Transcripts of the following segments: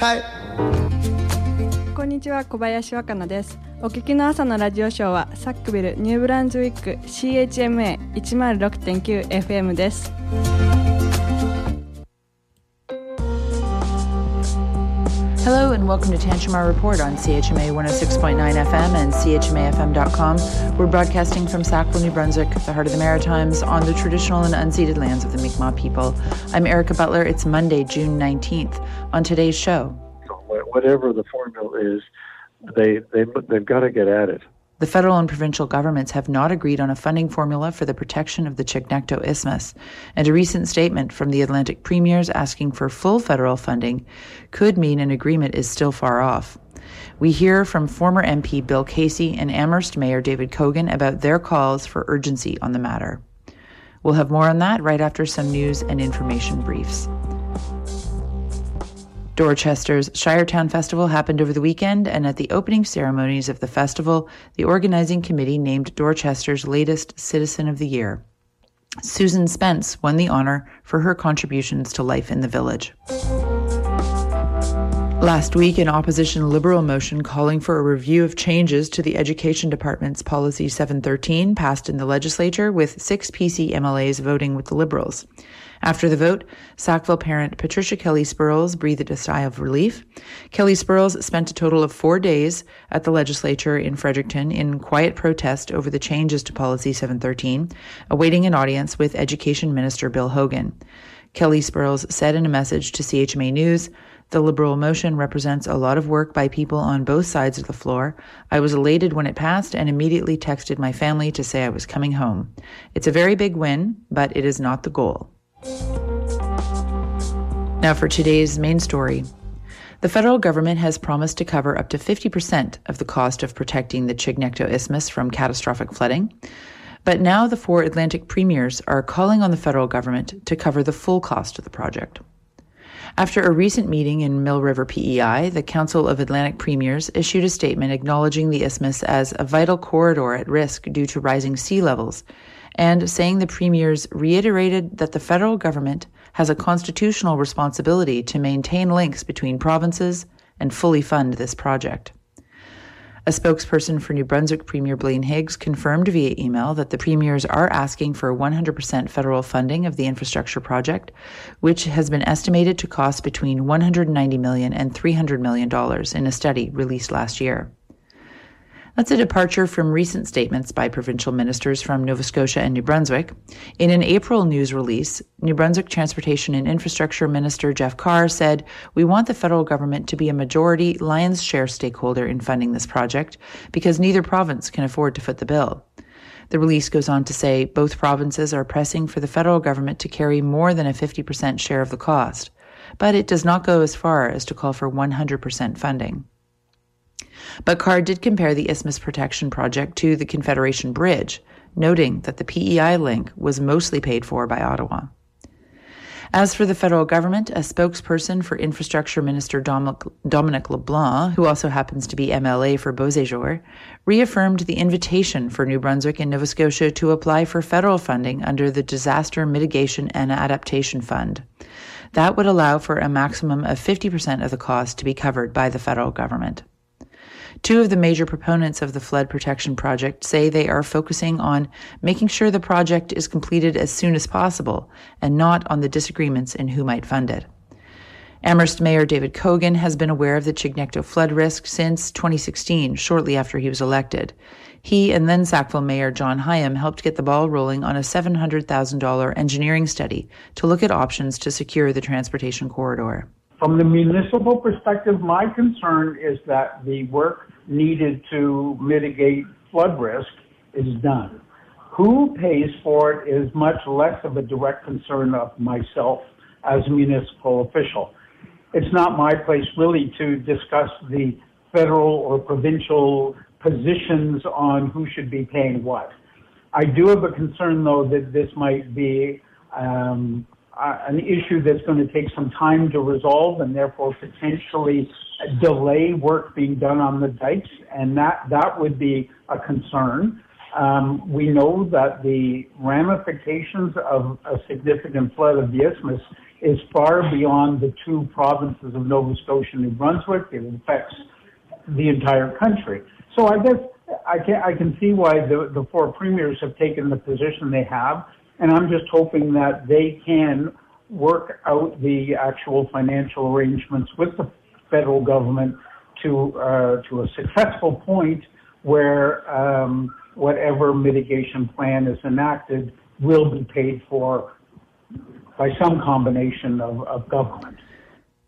time. こんにちは小林若菜ですお聞きの朝のラジオショーはサックビルニューブランズウィック CHMA106.9 FM です Hello and welcome to Tantramar Report on CHMA 106.9 FM and CHMAFM.com. We're broadcasting from Sackville, New Brunswick, the heart of the Maritimes, on the traditional and unceded lands of the Mi'kmaq people. I'm Erica Butler. It's Monday, June 19th. On today's show, whatever the formula is, they, they, they've got to get at it. The federal and provincial governments have not agreed on a funding formula for the protection of the Chignecto Isthmus, and a recent statement from the Atlantic premiers asking for full federal funding could mean an agreement is still far off. We hear from former MP Bill Casey and Amherst Mayor David Kogon about their calls for urgency on the matter. We'll have more on that right after some news and information briefs. Dorchester's Shiretown Festival happened over the weekend, and at the opening ceremonies of the festival, the organizing committee named Dorchester's latest Citizen of the Year. Susan Spence won the honor for her contributions to life in the village. Last week, an opposition Liberal motion calling for a review of changes to the Education Department's Policy 713 passed in the legislature, with six PC MLAs voting with the Liberals. After the vote, Sackville parent Patricia Kelly Spurls breathed a sigh of relief. Kelly Spurls spent a total of four days at the legislature in Fredericton in quiet protest over the changes to Policy 713, awaiting an audience with Education Minister Bill Hogan. Kelly Spurls said in a message to CHMA News, the Liberal motion represents a lot of work by people on both sides of the floor. I was elated when it passed and immediately texted my family to say I was coming home. It's a very big win, but it is not the goal. Now, for today's main story. The federal government has promised to cover up to 50% of the cost of protecting the Chignecto Isthmus from catastrophic flooding. But now the four Atlantic premiers are calling on the federal government to cover the full cost of the project. After a recent meeting in Mill River PEI, the Council of Atlantic Premiers issued a statement acknowledging the isthmus as a vital corridor at risk due to rising sea levels and saying the premiers reiterated that the federal government has a constitutional responsibility to maintain links between provinces and fully fund this project. A spokesperson for New Brunswick Premier Blaine Higgs confirmed via email that the premiers are asking for 100% federal funding of the infrastructure project, which has been estimated to cost between $190 million and $300 million in a study released last year. That's a departure from recent statements by provincial ministers from Nova Scotia and New Brunswick. In an April news release, New Brunswick Transportation and Infrastructure Minister Jeff Carr said, We want the federal government to be a majority Lions share stakeholder in funding this project because neither province can afford to foot the bill. The release goes on to say both provinces are pressing for the federal government to carry more than a 50% share of the cost, but it does not go as far as to call for 100% funding. But Carr did compare the Isthmus Protection Project to the Confederation Bridge, noting that the PEI link was mostly paid for by Ottawa. As for the federal government, a spokesperson for Infrastructure Minister Dominic LeBlanc, who also happens to be MLA for Beausejour, reaffirmed the invitation for New Brunswick and Nova Scotia to apply for federal funding under the Disaster Mitigation and Adaptation Fund. That would allow for a maximum of 50% of the cost to be covered by the federal government. Two of the major proponents of the flood protection project say they are focusing on making sure the project is completed as soon as possible and not on the disagreements in who might fund it. Amherst Mayor David Kogon has been aware of the Chignecto flood risk since 2016, shortly after he was elected. He and then Sackville Mayor John Higham helped get the ball rolling on a $700,000 engineering study to look at options to secure the transportation corridor. From the municipal perspective, my concern is that the work needed to mitigate flood risk is done. Who pays for it is much less of a direct concern of myself as a municipal official. It's not my place really to discuss the federal or provincial positions on who should be paying what. I do have a concern though that this might be um, uh, an issue that's going to take some time to resolve and therefore potentially delay work being done on the dikes, and that, that would be a concern. Um, we know that the ramifications of a significant flood of the isthmus is far beyond the two provinces of Nova Scotia and New Brunswick. It affects the entire country. So I guess I can, I can see why the, the four premiers have taken the position they have, and I'm just hoping that they can work out the actual financial arrangements with the federal government to uh, to a successful point where um, whatever mitigation plan is enacted will be paid for by some combination of, of government.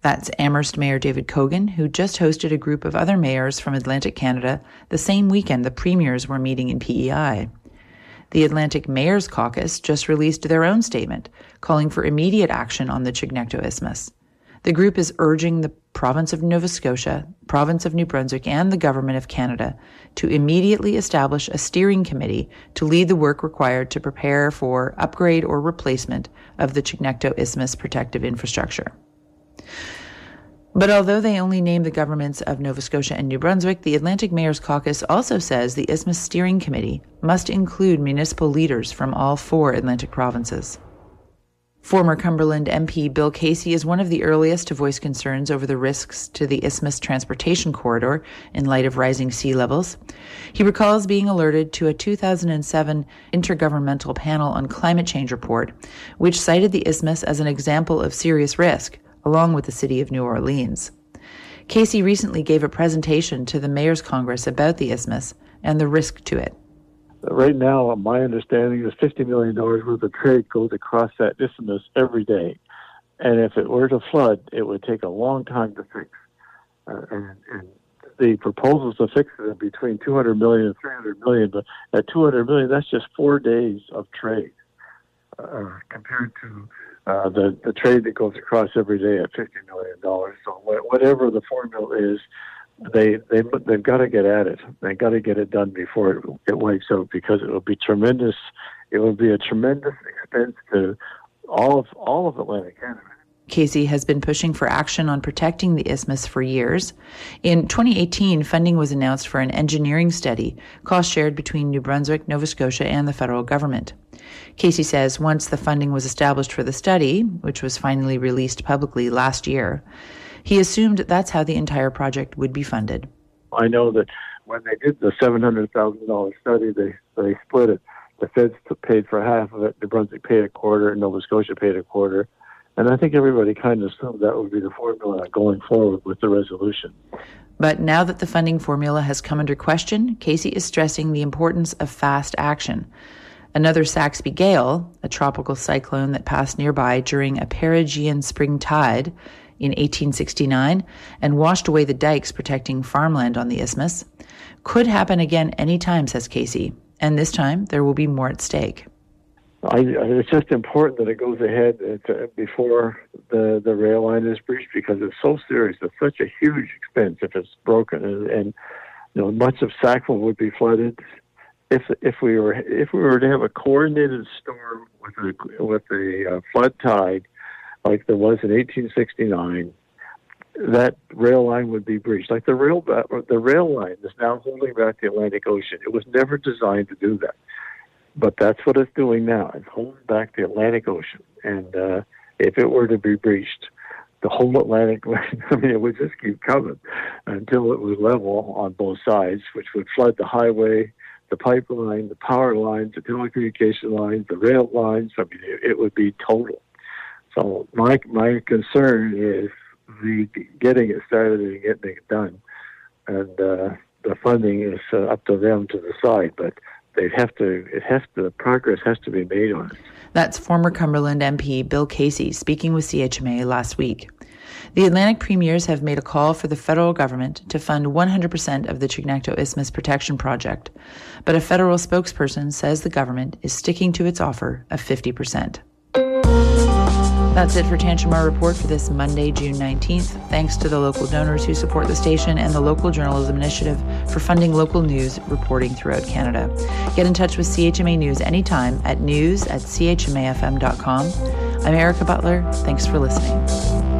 That's Amherst Mayor David Kogon, who just hosted a group of other mayors from Atlantic Canada the same weekend the premiers were meeting in PEI. The Atlantic Mayors Caucus just released their own statement calling for immediate action on the Chignecto Isthmus. The group is urging the province of Nova Scotia, province of New Brunswick, and the government of Canada to immediately establish a steering committee to lead the work required to prepare for upgrade or replacement of the Chignecto Isthmus protective infrastructure. But although they only name the governments of Nova Scotia and New Brunswick, the Atlantic Mayors Caucus also says the Isthmus Steering Committee must include municipal leaders from all four Atlantic provinces. Former Cumberland MP Bill Casey is one of the earliest to voice concerns over the risks to the Isthmus Transportation Corridor in light of rising sea levels. He recalls being alerted to a 2007 Intergovernmental Panel on Climate Change report, which cited the Isthmus as an example of serious risk along with the city of New Orleans. Casey recently gave a presentation to the Mayor's Congress about the isthmus and the risk to it. Right now, my understanding is $50 million worth of trade goes across that isthmus every day. And if it were to flood, it would take a long time to fix. Uh, and, and the proposals to fix it are between 200 million and 300 million, but at 200 million, that's just four days of trade uh, compared to uh, the the trade that goes across every day at fifty million dollars. So whatever the formula is, they they they've got to get at it. They've got to get it done before it, it wipes out because it will be tremendous. It will be a tremendous expense to all of all of Atlantic Canada. Casey has been pushing for action on protecting the isthmus for years. In 2018, funding was announced for an engineering study, cost shared between New Brunswick, Nova Scotia, and the federal government. Casey says once the funding was established for the study, which was finally released publicly last year, he assumed that's how the entire project would be funded. I know that when they did the $700,000 study, they, they split it. The feds paid for half of it, New Brunswick paid a quarter, and Nova Scotia paid a quarter. And I think everybody kind of assumed that would be the formula going forward with the resolution. But now that the funding formula has come under question, Casey is stressing the importance of fast action. Another Saxby gale, a tropical cyclone that passed nearby during a perigean spring tide in 1869 and washed away the dikes protecting farmland on the isthmus, could happen again any time, says Casey. And this time there will be more at stake. I, it's just important that it goes ahead uh, before the the rail line is breached because it's so serious. It's such a huge expense if it's broken, and, and you know much of Sackville would be flooded if if we were if we were to have a coordinated storm with a with a uh, flood tide like there was in 1869, that rail line would be breached. Like the rail the rail line is now holding back the Atlantic Ocean. It was never designed to do that, but that's what it's doing now. It's holding back the Atlantic Ocean, and uh, if it were to be breached, the whole Atlantic, I mean, it would just keep coming until it was level on both sides, which would flood the highway the pipeline, the power lines, the telecommunication lines, the rail lines. I mean, it, would be total. So my my concern is the getting it started and getting it done, and uh, the funding is uh, up to them to decide. But they have to. It has to. Progress has to be made on it. That's former Cumberland MP Bill Casey speaking with CHMA last week. The Atlantic premiers have made a call for the federal government to fund 100% of the Chignecto Isthmus Protection Project, but a federal spokesperson says the government is sticking to its offer of 50%. That's it for Tantramar Report for this Monday, June 19th. Thanks to the local donors who support the station and the Local Journalism Initiative for funding local news reporting throughout Canada. Get in touch with CHMA News anytime at news at chmafm.com. I'm Erica Butler. Thanks for listening.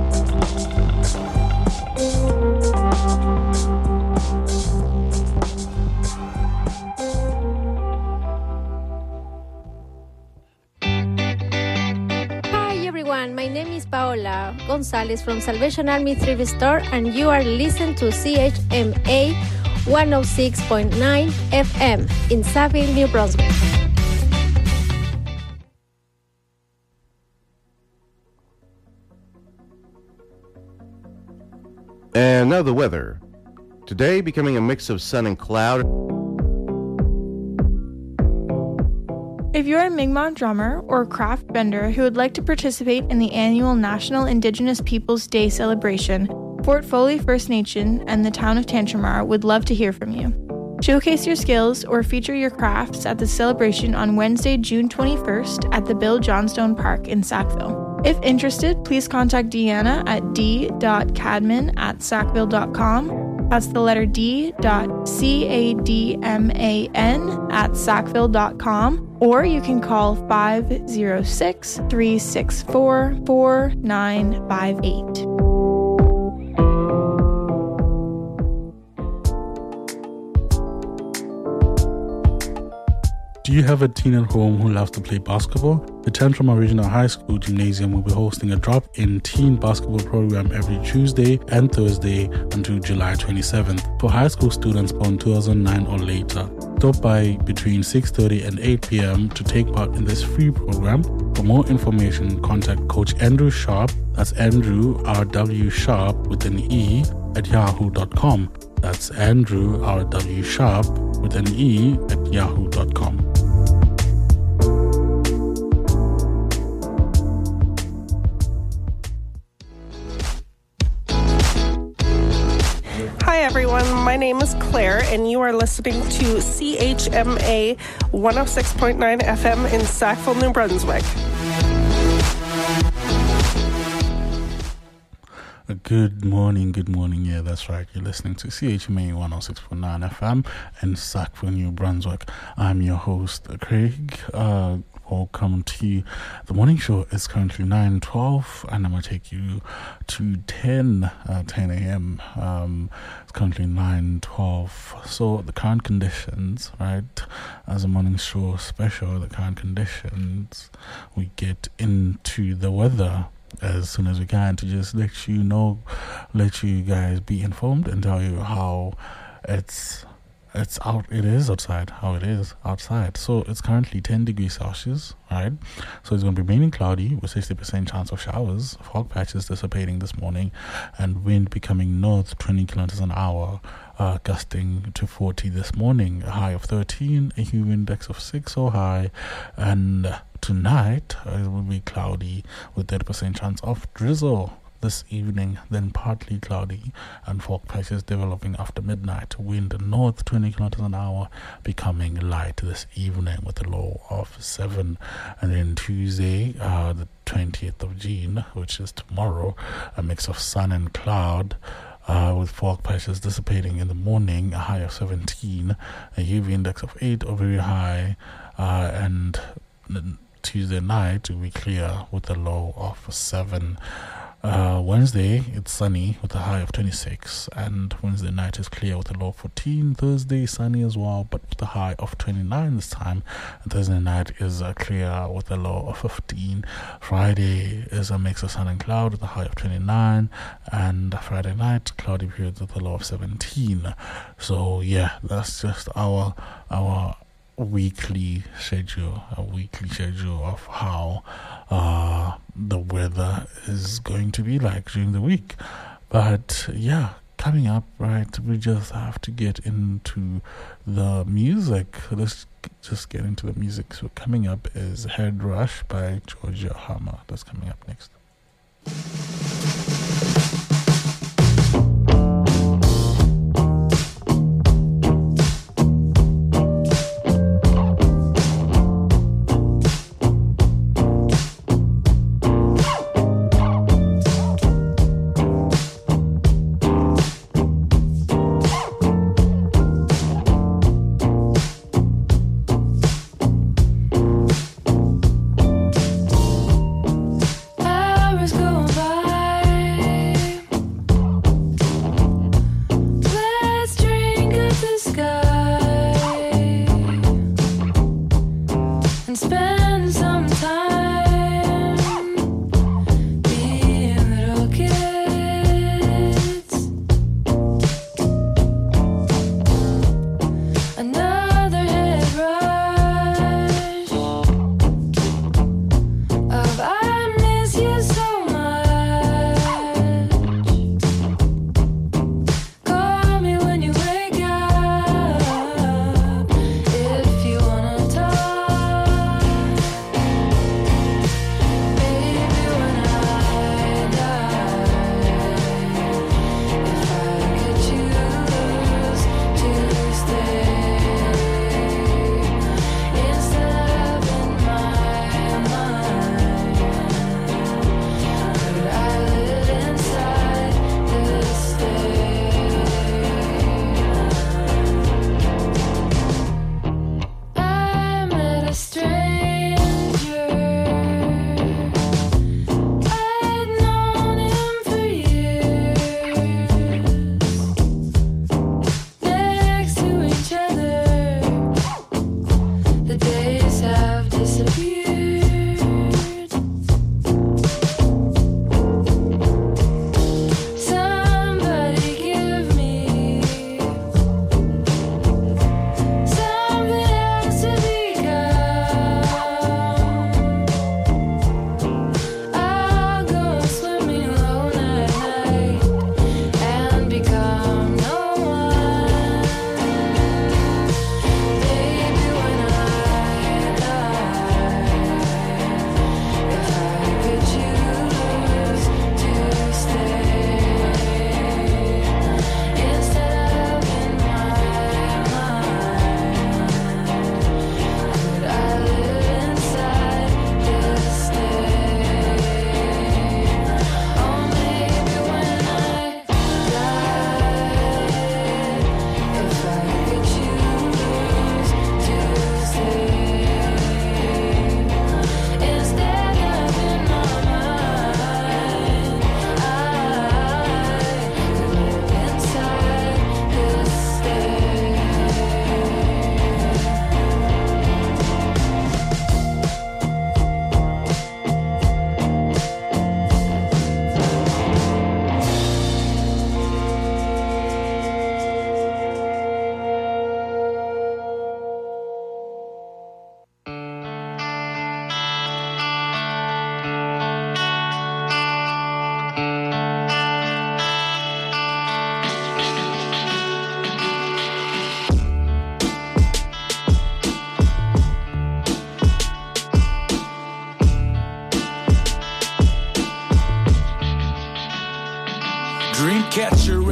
Gonzalez from Salvation Army Thrift Store, and you are listening to CHMA 106.9 FM in Sackville, New Brunswick. And now the weather. Today becoming a mix of sun and cloud. If you're a Mi'kmaq drummer or craft vendor who would like to participate in the annual National Indigenous Peoples Day celebration, Fort Folly First Nation and the town of Tantramar would love to hear from you. Showcase your skills or feature your crafts at the celebration on Wednesday, June 21st at the Bill Johnstone Park in Sackville. If interested, please contact Deanna at d.cadman at sackville.com. That's the letter D dot C A D M A N at sackville.com. Or you can call 506 364 4958. Do you have a teen at home who loves to play basketball? The Tantramar Regional High School Gymnasium will be hosting a drop in teen basketball program every Tuesday and Thursday until July 27th for high school students born 2009 or later. Stop by between 6:30 and 8 p.m. to take part in this free program. For more information, contact Coach Andrew Sharp. That's Andrew R.W. Sharp with an E at yahoo.com. That's Andrew R.W. Sharp with an E at yahoo.com. name is Claire, and you are listening to CHMA 106.9 FM in Sackville, New Brunswick. Good morning, good morning. Yeah, that's right. You're listening to CHMA 106.9 FM in Sackville, New Brunswick. I'm your host, Craig. Uh, welcome to the morning show. It's currently 9.12 and I'm going to take you to 10, uh, 10 a.m. Um, it's currently 9.12. So the current conditions, right, as a morning show special, the current conditions, we get into the weather as soon as we can to just let you know, let you guys be informed and tell you how it's it's out it is outside how it is outside. So it's currently 10 degrees celsius right? So it's going to be mainly cloudy with 60% chance of showers fog patches dissipating this morning and wind becoming north 20 kilometers an hour uh, gusting to 40 this morning. A high of 13 a human index of 6 so high. And tonight uh, it will be cloudy with 30% chance of drizzle this evening, then partly cloudy and fog patches developing after midnight. Wind north 20 kilometers an hour, becoming light this evening with a low of 7. And then Tuesday, uh, the 20th of June, which is tomorrow, a mix of sun and cloud. Uh, with fog patches dissipating in the morning, a high of 17, a UV index of 8 or very high, uh, and Tuesday night will be clear with a low of 7. Uh, Wednesday, it's sunny with a high of 26, and Wednesday night is clear with a low of 14. Thursday, sunny as well, but with a high of 29 this time. Thursday night is uh, clear with a low of 15. Friday is a mix of sun and cloud with a high of 29, and Friday night, cloudy periods with a low of 17. So, yeah, that's just our our weekly schedule, a weekly schedule of how uh, the weather is going to be like during the week. But yeah, coming up, right, we just have to get into the music. Let's just get into the music. So, coming up is Head Rush by Georgia Hammer. That's coming up next.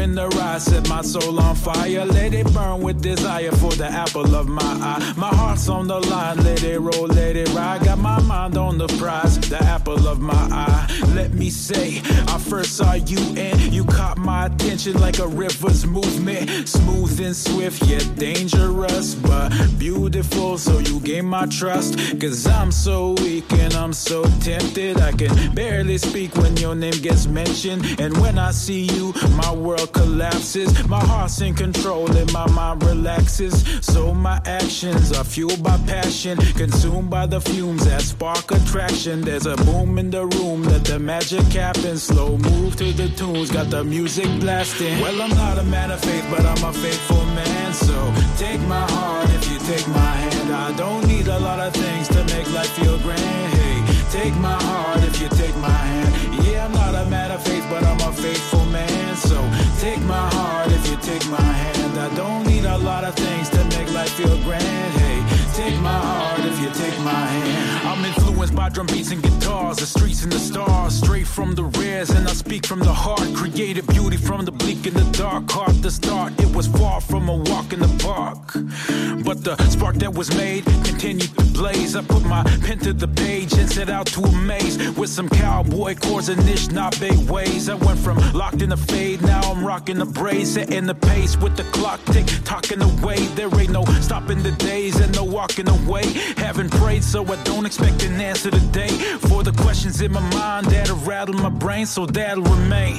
In the rise, set my soul on fire. Let it burn with desire for the apple of my eye. My heart's on the line, let it roll, let it ride. Got my mind on the prize, the apple of my eye. Let me say, I first saw you and you caught my attention like a river's movement. Smooth and swift, yet dangerous, but beautiful. So you gain my trust. Cause I'm so weak and I'm so tempted. I can barely speak when your name gets mentioned. And when I see you, my world collapses. My heart's in control and my mind relaxes. So my actions are fueled by passion, consumed by the fumes that spark attraction. There's a boom in the room, let the magic happen. Slow move to the tunes, got the music blasting. Well, I'm not a man of faith, but I'm a faithful man. So take my heart if you take my hand. I don't need a lot of things to make life feel grand. Take my heart if you take my hand. Yeah, I'm not a man of faith, but I'm a faithful man. So take my heart if you take my hand. I don't need a lot of things to make life feel grand. Hey, take my heart if you take my hand. I'm influenced by drum beats and guitars, the streets and the stars, straight from the rares, and I speak from the heart. Creative beauty from the bleak and the dark. Hard to start, it was far from a walk in the park. But the spark that was made continued blaze. I put my pen to the page and set out to amaze with some cowboy chords and Anishinaabe ways. I went from locked in the fade, now I'm rocking the braids, setting the pace with the clock tick, talking away. There ain't no stopping the days and no walking away. Haven't prayed, so I don't expect an answer today. For the questions in my mind that'll rattle my brain, so that'll remain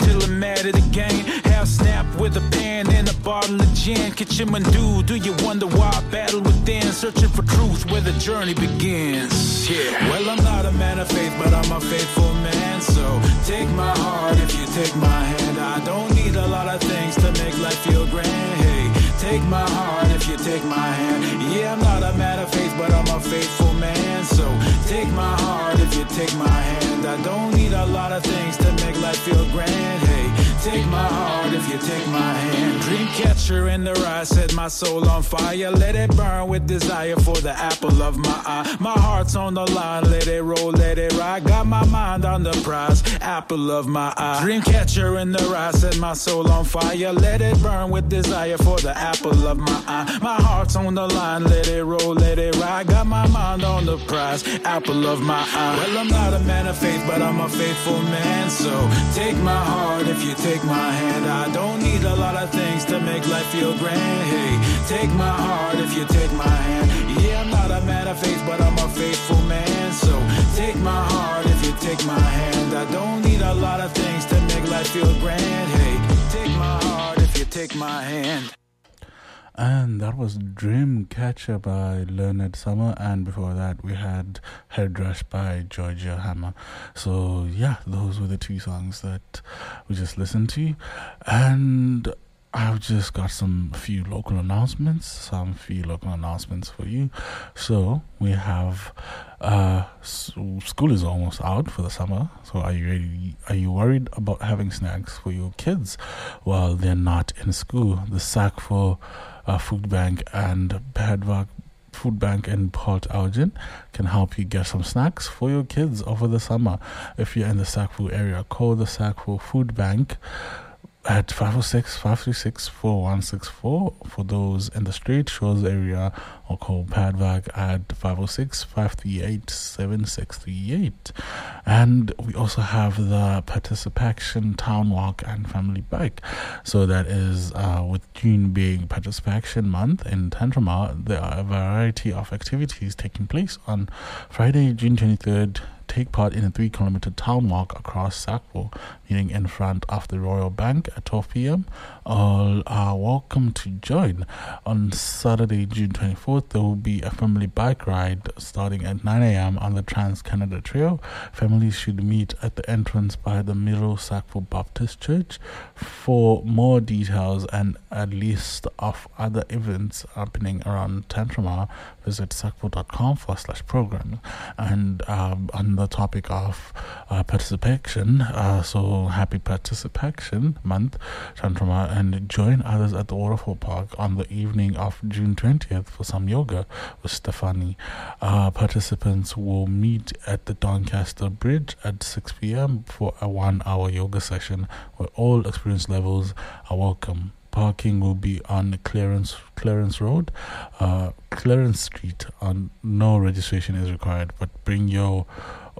till I'm mad at the game. Half snap with a pen and a bottle of gin. Kitchen do, do you wonder why I battle within? Searching for truth where the journey begins. Yeah. Well, I'm not a man of faith, but I'm a faithful man. So take my heart if you take my hand. I don't need a lot of things to make life feel grand. Hey, take my heart if you take my hand. Yeah, I'm not a man of faith, but I'm a faithful man. So take my heart if you take my hand. I don't need a lot of things to make life feel grand. Hey, take my heart if you take my hand. Dreamcatcher in the eye, set my soul on fire. Let it burn with desire for the apple of my eye. My heart's on the line, let it roll, let it ride. Got my mind on the prize, apple of my eye. Dreamcatcher in the eye, set my soul on fire. Let it burn with desire for the apple of my eye. My heart's on the line, let it roll, let it ride. Got my mind on the prize, apple of my eye. Well, I'm not a man of faith, but I'm a faithful man. So take my heart if you take my hand. I don't need a lot of things to make life feel grand. Hey, take my heart if you take my hand. Yeah, I'm not a man of faith, but I'm a faithful man. So take my heart if you take my hand. I don't need a lot of things to make life feel grand. Hey, take my heart if you take my hand. And that was Dreamcatcher by Leonard Sumner, and before that we had Head Rush by Georgia Hammer. So yeah, those were the two songs that we just listened to, and I've just got some few local announcements, some few local announcements for you. So we have uh, school is almost out for the summer. So are you ready? Are you worried about having snacks for your kids while they're not in school? The Sackville uh, Food Bank and Padvac Food Bank in Port Elgin can help you get some snacks for your kids over the summer. If you're in the Sackville area, call the Sackville Food Bank at 506 536 4164 for those in the Strait Shores area or call Padvac at 506 538 7638. And we also have the Participation Town Walk and Family Bike. So that is uh, with June being Participation Month in Tantramar, there are a variety of activities taking place on Friday, June 23rd take part in a three kilometer town walk across Sackville, meeting in front of the Royal Bank at 12 p.m. All are welcome to join. On Saturday, June 24th, there will be a family bike ride starting at 9 a.m. on the Trans Canada Trail. Families should meet at the entrance by the Middle Sackville Baptist Church. For more details and a list of other events happening around Tantramar, visit sackville.com forward slash program. And um, on the topic of uh, participation. Uh, so happy participation month, Tantramar, and join others at the Waterfowl Park on the evening of June 20th for some yoga with Stefani. Uh, participants will meet at the Doncaster Bridge at 6 p.m. for a one hour yoga session where all experience levels are welcome. Parking will be on Clarence Clarence Road, uh, Clarence Street. On no registration is required, but bring your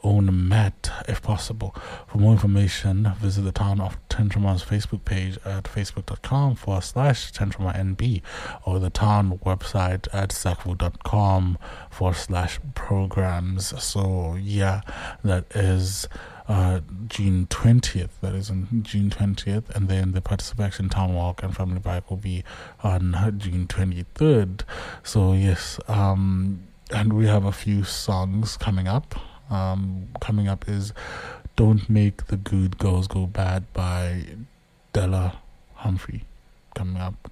own mat if possible. For more information, visit the Town of Tantramar's Facebook page at facebook.com forward slash NB or the town website at sackville.com forward slash programs. So, yeah, that is uh, June 20th. That is on June 20th. And then the Participation Town Walk and Family Bike will be on June 23rd. So, yes, um, and we have a few songs coming up. Um, coming up is Don't Make the Good Girls Go Bad by Della Humphrey. Coming up.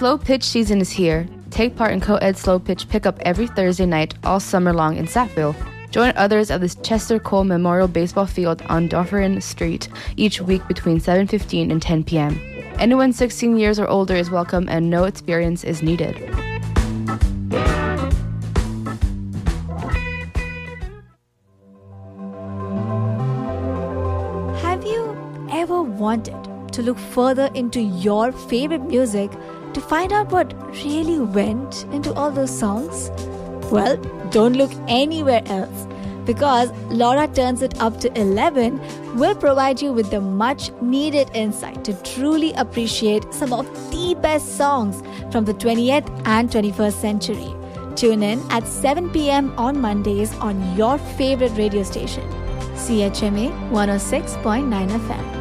Slow pitch season is here. Take part in co-ed slow pitch pickup every Thursday night all summer long in Sackville. Join others at the Chester Cole Memorial Baseball Field on Dufferin Street each week between 7:15 and 10 p.m. Anyone 16 years or older is welcome and no experience is needed. Have you ever wanted to look further into your favorite music to find out what really went into all those songs? Well, don't look anywhere else because Laura Turns It Up to 11 will provide you with the much needed insight to truly appreciate some of the best songs from the 20th and 21st century. Tune in at 7 p.m. on Mondays on your favorite radio station, CHMA 106.9 FM.